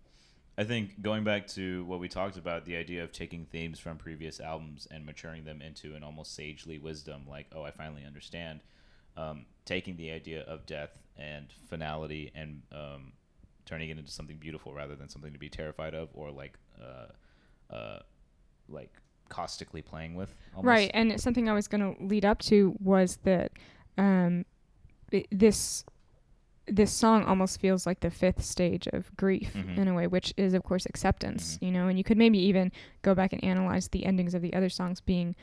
I think going back to what we talked about, the idea of taking themes from previous albums and maturing them into an almost sagely wisdom, like, oh, I finally understand. Um, taking the idea of death and finality and um, turning it into something beautiful rather than something to be terrified of or like uh, uh, like caustically playing with. Almost. right and something i was going to lead up to was that um this this song almost feels like the fifth stage of grief Mhm. in a way which is of course acceptance Mhm. you know and you could maybe even go back and analyze the endings of the other songs being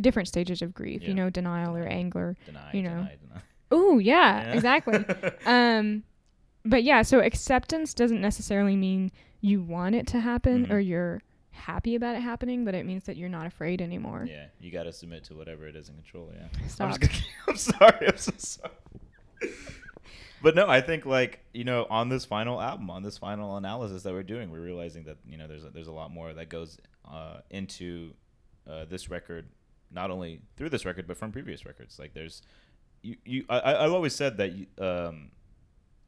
different stages of grief Yeah. you know denial or anger Deny, you know. deny, deny. oh yeah, Yeah. exactly (laughs) um but yeah so acceptance doesn't necessarily mean you want it to happen Mhm. or you're happy about it happening but it means that you're not afraid anymore Yeah, you got to submit to whatever it is in control. Yeah. (laughs) I'm, just gonna, (laughs) I'm sorry. I'm so sorry. But no, I think like you know, on this final album, on this final analysis that we're doing, we're realizing that you know there's a, there's a lot more that goes uh, into uh, this record, not only through this record but from previous records. Like there's you you I, I've always said that you, um,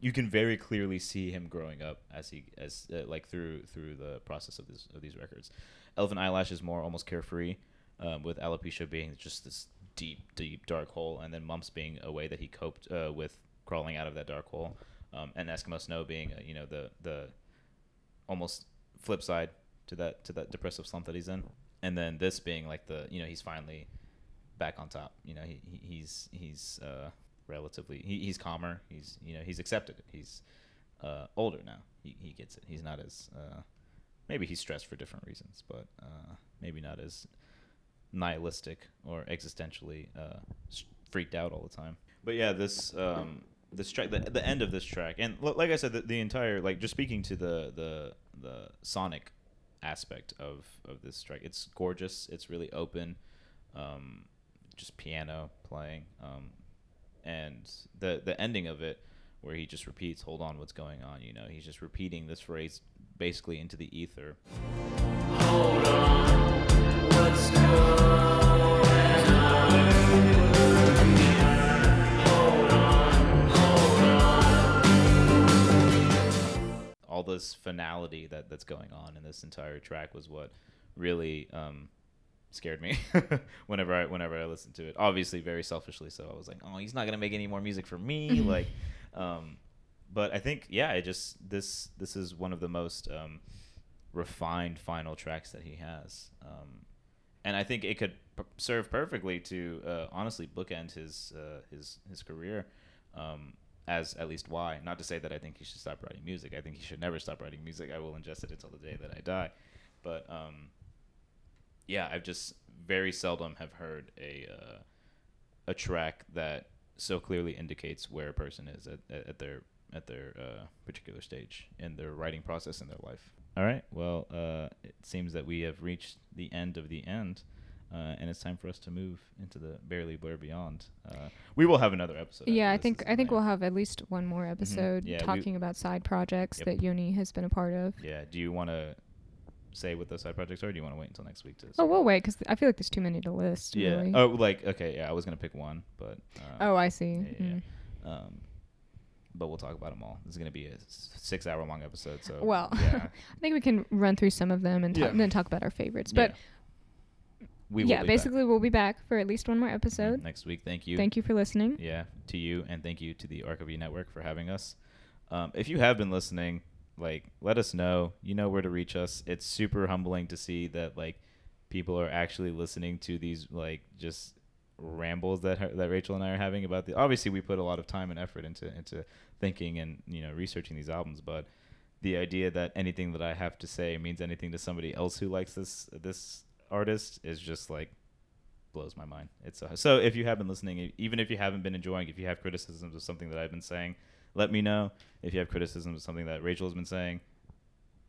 you can very clearly see him growing up as he as uh, like through through the process of this of these records. Elephant Eyelash is more almost carefree, um, with alopecia being just this deep, deep dark hole, and then Mumps being a way that he coped uh, with crawling out of that dark hole, um, and Eskimo Snow being uh, you know the the almost flip side to that to that depressive slump that he's in, and then this being like the you know he's finally back on top. You know he, he he's he's uh, relatively he, he's calmer. He's you know he's accepted it. He's uh, older now. He he gets it. He's not as uh, maybe he's stressed for different reasons, but uh, maybe not as nihilistic or existentially uh, freaked out all the time. But yeah, this um, this track, the, the end of this track, and l- like I said, the, the entire like just speaking to the the the sonic aspect of of this track, it's gorgeous. It's really open, um, just piano playing, um, and the the ending of it where he just repeats, "Hold on, what's going on?" You know, he's just repeating this phrase basically into the ether. Hold on, what's going this finality that that's going on in this entire track was what really um, scared me (laughs) whenever I whenever I listened to it. Obviously, very selfishly, so I was like, "Oh, he's not gonna make any more music for me." (laughs) like, um, but I think yeah, it just this this is one of the most um, refined final tracks that he has, um, and I think it could p- serve perfectly to uh, honestly bookend his uh, his his career. Um, as at least why. Not to say that I think he should stop writing music. I think he should never stop writing music. I will ingest it until the day that I die. But um, yeah, I've just very seldom have heard a uh, a track that so clearly indicates where a person is at, at, at their at their uh, particular stage in their writing process in their life. All right. Well, uh, it seems that we have reached the end of the end. Uh, and it's time for us to move into the barely blur beyond. Uh, we will have another episode. yeah, I think I think we'll have at least one more episode Yeah, we- talking about side projects Yep. that Yoni has been a part of. Yeah. Do you want to say what those side projects are? Or do you want to wait until next week to? Oh, we'll wait because I feel like there's too many to list. Yeah. Really. Oh, like okay. Yeah, I was gonna pick one, but. Uh, Oh, I see. Yeah, yeah, Mm. yeah. Um, but we'll talk about them all. This is gonna be a six-hour-long episode. So. Well, Yeah. (laughs) I think we can run through some of them and, ta- Yeah. and then talk about our favorites. yeah. But We yeah, be back basically we'll be back for at least one more episode. next week. Thank you. Thank you for listening. Yeah, to you and thank you to the Archivy Network for having us. Um, if you have been listening, like let us know. You know where to reach us. It's super humbling to see that like people are actually listening to these like just rambles that her, that Rachel and I are having about the. Obviously, we put a lot of time and effort into into thinking and you know researching these albums, but the idea that anything that I have to say means anything to somebody else who likes this this artist is just like blows my mind. It's uh, so if you have been listening, even if you haven't been enjoying, if you have criticisms of something that I've been saying, let me know. If you have criticisms of something that Rachel has been saying,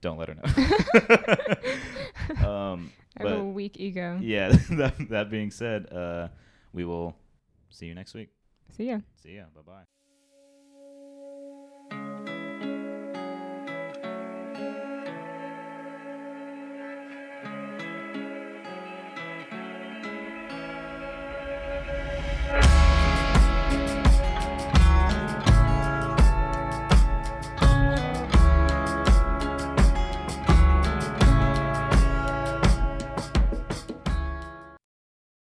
don't let her know. (laughs) um, I have a weak ego. yeah, (laughs) that, that being said, uh, we will see you next week. See ya. See ya. Bye bye.